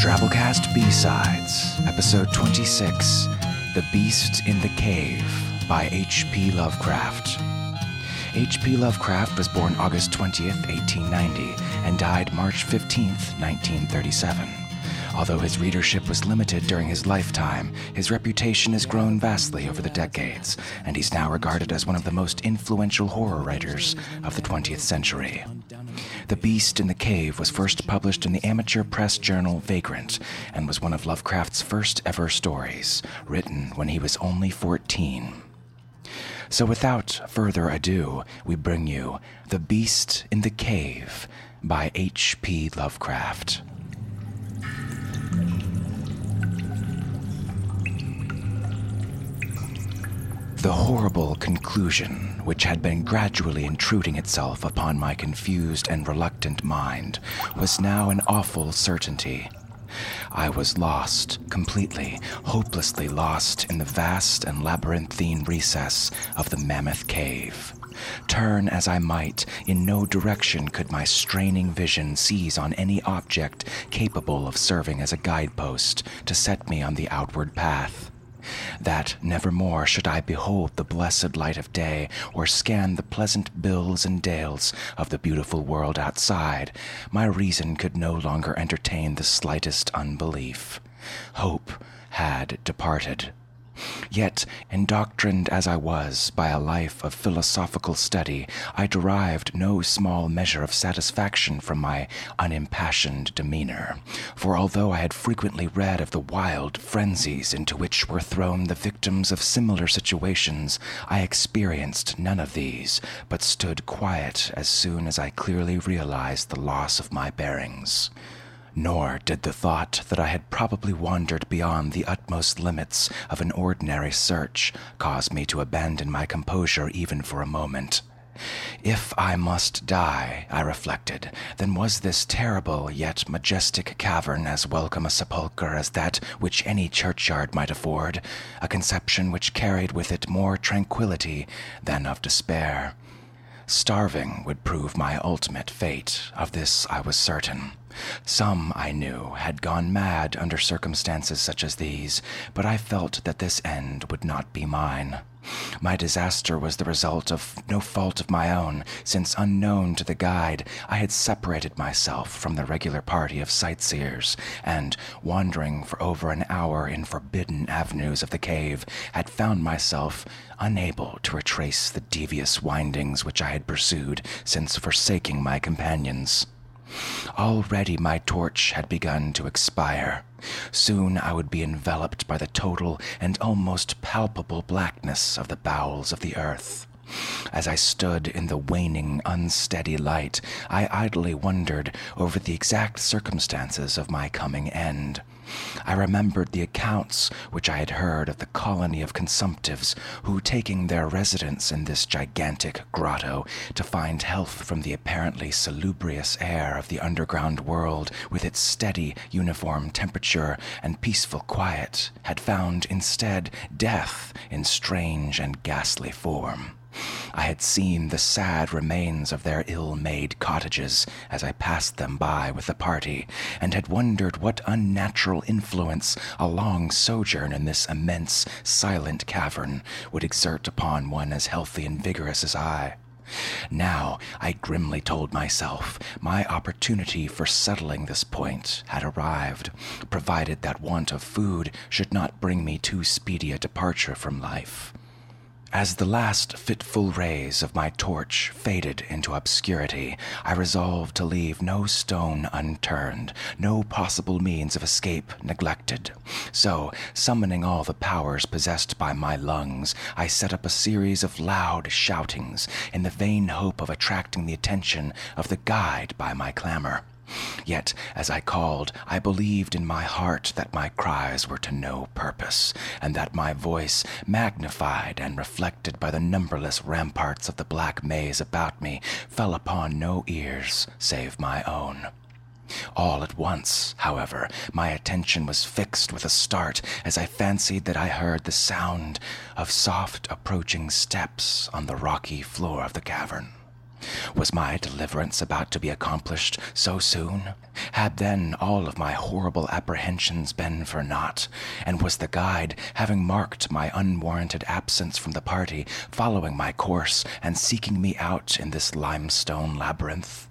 Drabblecast B-Sides, Episode 26, The Beast in the Cave by H.P. Lovecraft. H.P. Lovecraft was born August 20th, 1890, and died March 15th, 1937. Although his readership was limited during his lifetime, his reputation has grown vastly over the decades, and he's now regarded as one of the most influential horror writers of the 20th century. The Beast in the Cave was first published in the amateur press journal Vagrant and was one of Lovecraft's first ever stories, written when he was only 14. So without further ado, we bring you The Beast in the Cave by H.P. Lovecraft. The horrible conclusion, which had been gradually intruding itself upon my confused and reluctant mind, was now an awful certainty. I was lost, completely, hopelessly lost in the vast and labyrinthine recess of the Mammoth Cave. Turn as I might, in no direction could my straining vision seize on any object capable of serving as a guidepost to set me on the outward path that nevermore should I behold the blessed light of day, or scan the pleasant bills and dales of the beautiful world outside, my reason could no longer entertain the slightest unbelief. Hope had departed. Yet, indoctrined as I was by a life of philosophical study, I derived no small measure of satisfaction from my unimpassioned demeanor. For although I had frequently read of the wild frenzies into which were thrown the victims of similar situations, I experienced none of these, but stood quiet as soon as I clearly realized the loss of my bearings. Nor did the thought that I had probably wandered beyond the utmost limits of an ordinary search cause me to abandon my composure even for a moment. If I must die, I reflected, then was this terrible yet majestic cavern as welcome a sepulchre as that which any churchyard might afford, a conception which carried with it more tranquillity than of despair. Starving would prove my ultimate fate, of this I was certain. Some, I knew, had gone mad under circumstances such as these, but I felt that this end would not be mine. My disaster was the result of no fault of my own, since unknown to the guide, I had separated myself from the regular party of sightseers, and, wandering for over an hour in forbidden avenues of the cave, had found myself unable to retrace the devious windings which I had pursued since forsaking my companions. Already my torch had begun to expire. Soon I would be enveloped by the total and almost palpable blackness of the bowels of the earth. As I stood in the waning, unsteady light, I idly wondered over the exact circumstances of my coming end. I remembered the accounts which I had heard of the colony of consumptives who, taking their residence in this gigantic grotto to find health from the apparently salubrious air of the underground world with its steady, uniform temperature and peaceful quiet, had found instead death in strange and ghastly form. I had seen the sad remains of their ill made cottages as I passed them by with the party, and had wondered what unnatural influence a long sojourn in this immense, silent cavern would exert upon one as healthy and vigorous as I. Now, I grimly told myself, my opportunity for settling this point had arrived, provided that want of food should not bring me too speedy a departure from life. As the last fitful rays of my torch faded into obscurity, I resolved to leave no stone unturned, no possible means of escape neglected. So, summoning all the powers possessed by my lungs, I set up a series of loud shoutings in the vain hope of attracting the attention of the guide by my clamor. Yet, as I called, I believed in my heart that my cries were to no purpose, and that my voice, magnified and reflected by the numberless ramparts of the black maze about me, fell upon no ears save my own. All at once, however, my attention was fixed with a start as I fancied that I heard the sound of soft approaching steps on the rocky floor of the cavern. Was my deliverance about to be accomplished so soon? Had then all of my horrible apprehensions been for naught? And was the guide, having marked my unwarranted absence from the party, following my course and seeking me out in this limestone labyrinth?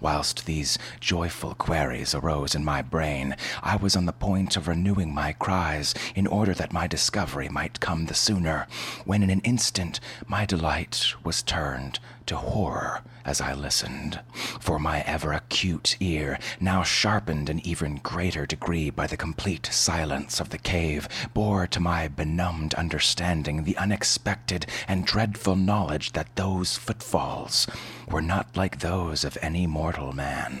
Whilst these joyful queries arose in my brain, I was on the point of renewing my cries in order that my discovery might come the sooner, when in an instant my delight was turned to horror as I listened, for my ever acute ear, now sharpened in even greater degree by the complete silence of the cave, bore to my benumbed understanding the unexpected and dreadful knowledge that those footfalls were not like those of any mortal man.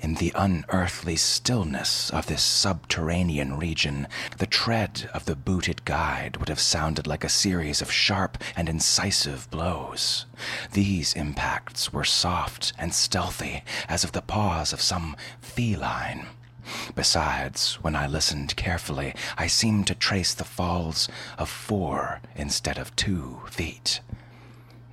In the unearthly stillness of this subterranean region, the tread of the booted guide would have sounded like a series of sharp and incisive blows. These impacts were soft and stealthy, as of the paws of some feline. Besides, when I listened carefully, I seemed to trace the falls of four instead of two feet.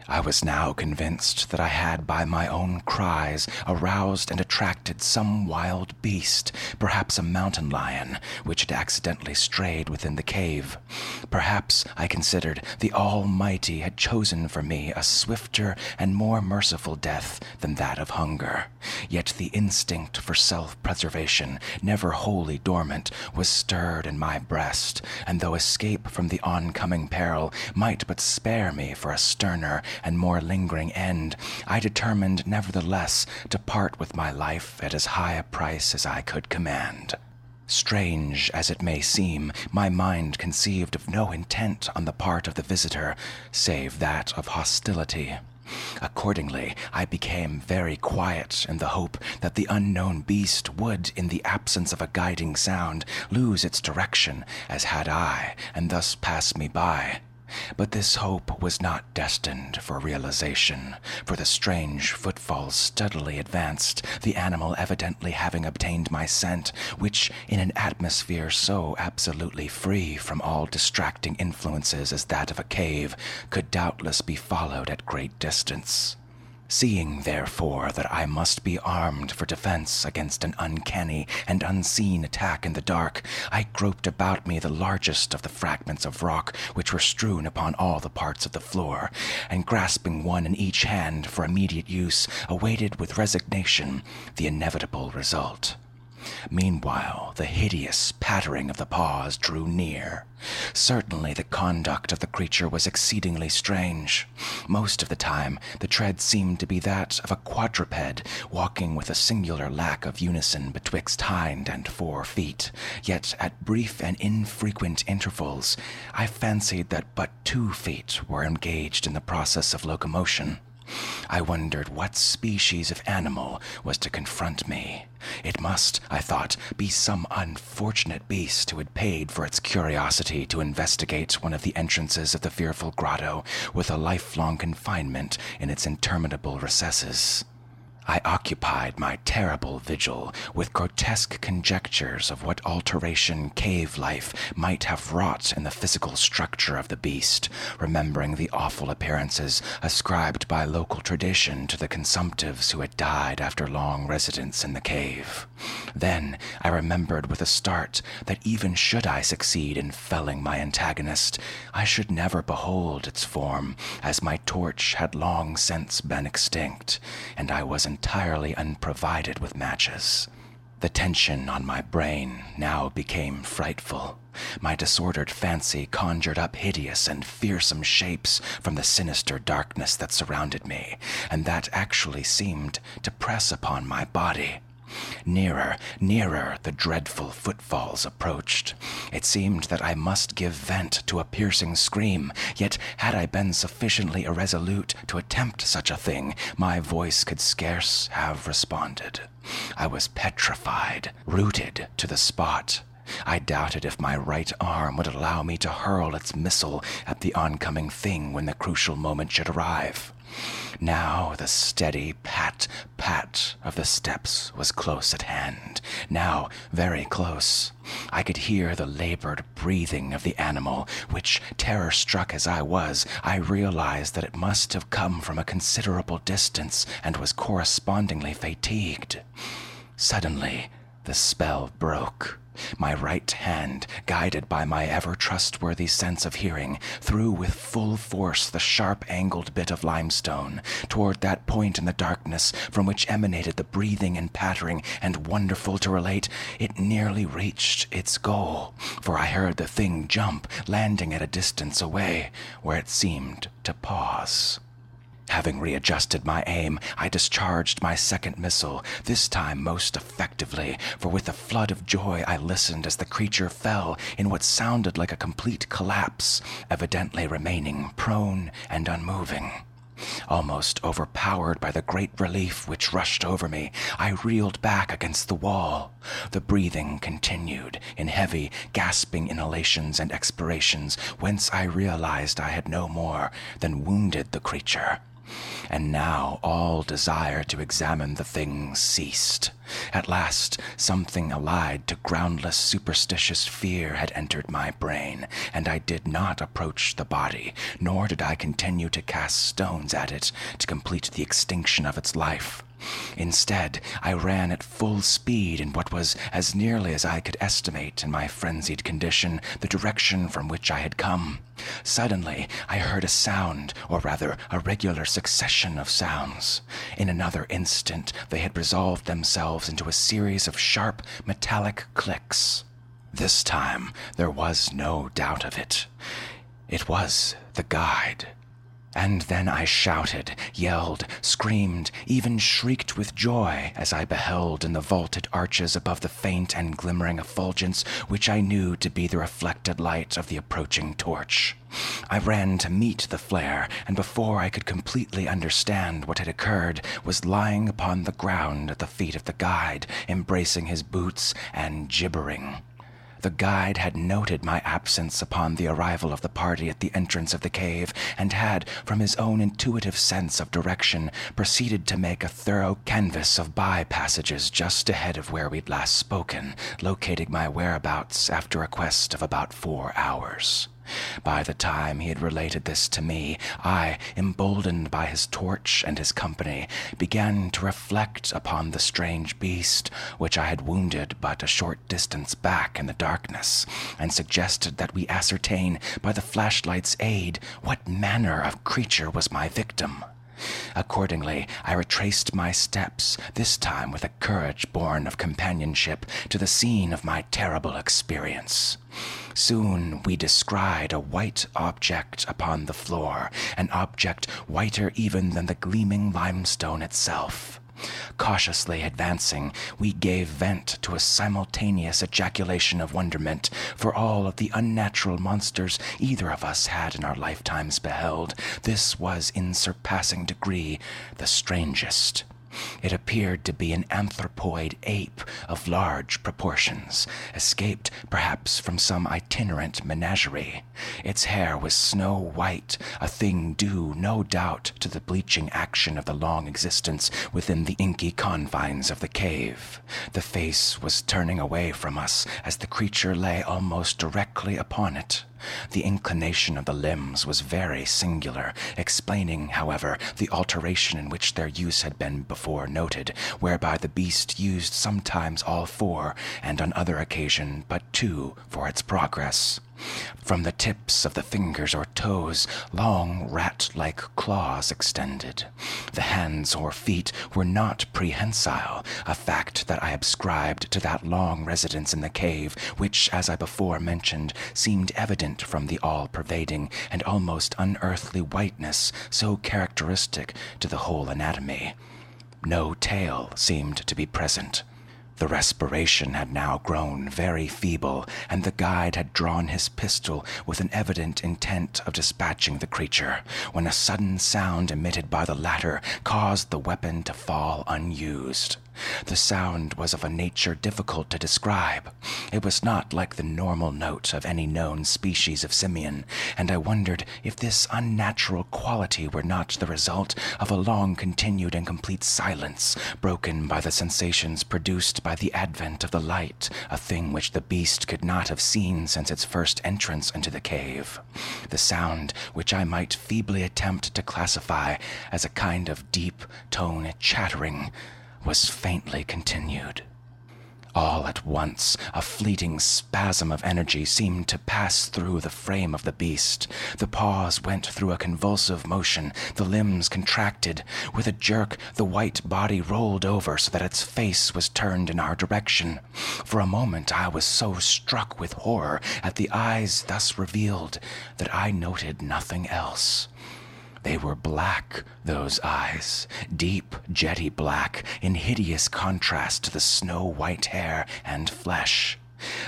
I was now convinced that I had by my own cries aroused and attracted some wild beast, perhaps a mountain lion, which had accidentally strayed within the cave. Perhaps, I considered, the Almighty had chosen for me a swifter and more merciful death than that of hunger. Yet the instinct for self preservation, never wholly dormant, was stirred in my breast, and though escape from the oncoming peril might but spare me for a sterner and more lingering end, I determined nevertheless to part with my life at as high a price as I could command. Strange as it may seem, my mind conceived of no intent on the part of the visitor save that of hostility. Accordingly, I became very quiet in the hope that the unknown beast would, in the absence of a guiding sound, lose its direction as had I, and thus pass me by. But this hope was not destined for realization, for the strange footfalls steadily advanced, the animal evidently having obtained my scent, which, in an atmosphere so absolutely free from all distracting influences as that of a cave, could doubtless be followed at great distance. Seeing, therefore, that I must be armed for defense against an uncanny and unseen attack in the dark, I groped about me the largest of the fragments of rock which were strewn upon all the parts of the floor, and grasping one in each hand for immediate use, awaited with resignation the inevitable result. Meanwhile, the hideous pattering of the paws drew near. Certainly, the conduct of the creature was exceedingly strange. Most of the time, the tread seemed to be that of a quadruped, walking with a singular lack of unison betwixt hind and fore feet. Yet, at brief and infrequent intervals, I fancied that but two feet were engaged in the process of locomotion. I wondered what species of animal was to confront me. It must, I thought, be some unfortunate beast who had paid for its curiosity to investigate one of the entrances of the fearful grotto with a lifelong confinement in its interminable recesses. I occupied my terrible vigil with grotesque conjectures of what alteration cave life might have wrought in the physical structure of the beast, remembering the awful appearances ascribed by local tradition to the consumptives who had died after long residence in the cave. Then I remembered with a start that even should I succeed in felling my antagonist, I should never behold its form, as my torch had long since been extinct, and I was entirely unprovided with matches. The tension on my brain now became frightful. My disordered fancy conjured up hideous and fearsome shapes from the sinister darkness that surrounded me, and that actually seemed to press upon my body. Nearer, nearer the dreadful footfalls approached. It seemed that I must give vent to a piercing scream, yet had I been sufficiently irresolute to attempt such a thing, my voice could scarce have responded. I was petrified, rooted to the spot. I doubted if my right arm would allow me to hurl its missile at the oncoming thing when the crucial moment should arrive. Now the steady pat, pat of the steps was close at hand, now very close. I could hear the labored breathing of the animal, which, terror struck as I was, I realized that it must have come from a considerable distance and was correspondingly fatigued. Suddenly, the spell broke. My right hand, guided by my ever trustworthy sense of hearing, threw with full force the sharp angled bit of limestone toward that point in the darkness from which emanated the breathing and pattering, and wonderful to relate, it nearly reached its goal, for I heard the thing jump, landing at a distance away, where it seemed to pause. Having readjusted my aim, I discharged my second missile, this time most effectively, for with a flood of joy I listened as the creature fell in what sounded like a complete collapse, evidently remaining prone and unmoving. Almost overpowered by the great relief which rushed over me, I reeled back against the wall. The breathing continued in heavy, gasping inhalations and expirations, whence I realized I had no more than wounded the creature and now all desire to examine the thing ceased. At last, something allied to groundless superstitious fear had entered my brain, and I did not approach the body, nor did I continue to cast stones at it to complete the extinction of its life. Instead, I ran at full speed in what was, as nearly as I could estimate in my frenzied condition, the direction from which I had come. Suddenly, I heard a sound, or rather a regular succession of sounds. In another instant, they had resolved themselves into a series of sharp, metallic clicks. This time, there was no doubt of it. It was the guide. And then I shouted, yelled, screamed, even shrieked with joy as I beheld in the vaulted arches above the faint and glimmering effulgence which I knew to be the reflected light of the approaching torch. I ran to meet the flare, and before I could completely understand what had occurred, was lying upon the ground at the feet of the guide, embracing his boots and gibbering. The guide had noted my absence upon the arrival of the party at the entrance of the cave, and had, from his own intuitive sense of direction, proceeded to make a thorough canvass of by passages just ahead of where we'd last spoken, locating my whereabouts after a quest of about four hours. By the time he had related this to me, I, emboldened by his torch and his company, began to reflect upon the strange beast which I had wounded but a short distance back in the darkness, and suggested that we ascertain by the flashlight's aid what manner of creature was my victim. Accordingly, I retraced my steps, this time with a courage born of companionship, to the scene of my terrible experience. Soon we descried a white object upon the floor, an object whiter even than the gleaming limestone itself. Cautiously advancing, we gave vent to a simultaneous ejaculation of wonderment, for all of the unnatural monsters either of us had in our lifetimes beheld, this was in surpassing degree the strangest. It appeared to be an anthropoid ape of large proportions, escaped perhaps from some itinerant menagerie. Its hair was snow white, a thing due, no doubt, to the bleaching action of the long existence within the inky confines of the cave. The face was turning away from us as the creature lay almost directly upon it. The inclination of the limbs was very singular, explaining, however, the alteration in which their use had been before noted, whereby the beast used sometimes all four, and on other occasion but two, for its progress. From the tips of the fingers or toes, long rat like claws extended. The hands or feet were not prehensile, a fact that I ascribed to that long residence in the cave, which, as I before mentioned, seemed evident from the all pervading and almost unearthly whiteness so characteristic to the whole anatomy. No tail seemed to be present. The respiration had now grown very feeble, and the guide had drawn his pistol with an evident intent of dispatching the creature, when a sudden sound emitted by the latter caused the weapon to fall unused. The sound was of a nature difficult to describe. It was not like the normal note of any known species of simian, and I wondered if this unnatural quality were not the result of a long continued and complete silence, broken by the sensations produced by the advent of the light, a thing which the beast could not have seen since its first entrance into the cave. The sound, which I might feebly attempt to classify as a kind of deep tone chattering, was faintly continued. All at once, a fleeting spasm of energy seemed to pass through the frame of the beast. The paws went through a convulsive motion, the limbs contracted. With a jerk, the white body rolled over so that its face was turned in our direction. For a moment, I was so struck with horror at the eyes thus revealed that I noted nothing else. They were black, those eyes, deep, jetty black, in hideous contrast to the snow white hair and flesh.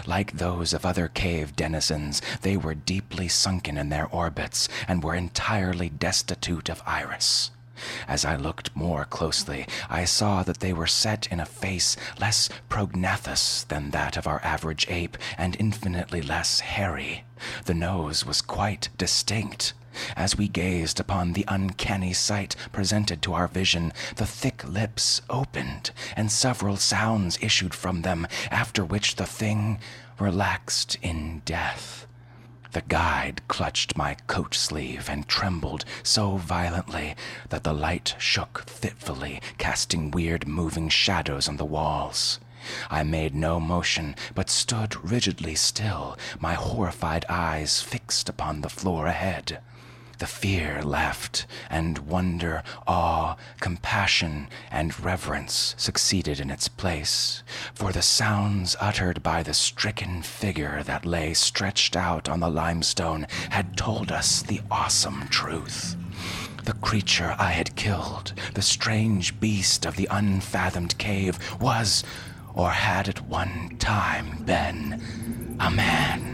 Like those of other cave denizens, they were deeply sunken in their orbits and were entirely destitute of iris. As I looked more closely, I saw that they were set in a face less prognathous than that of our average ape and infinitely less hairy. The nose was quite distinct. As we gazed upon the uncanny sight presented to our vision, the thick lips opened, and several sounds issued from them, after which the thing relaxed in death. The guide clutched my coat sleeve and trembled so violently that the light shook fitfully, casting weird moving shadows on the walls. I made no motion, but stood rigidly still, my horrified eyes fixed upon the floor ahead. The fear left, and wonder, awe, compassion, and reverence succeeded in its place, for the sounds uttered by the stricken figure that lay stretched out on the limestone had told us the awesome truth. The creature I had killed, the strange beast of the unfathomed cave, was, or had at one time been, a man.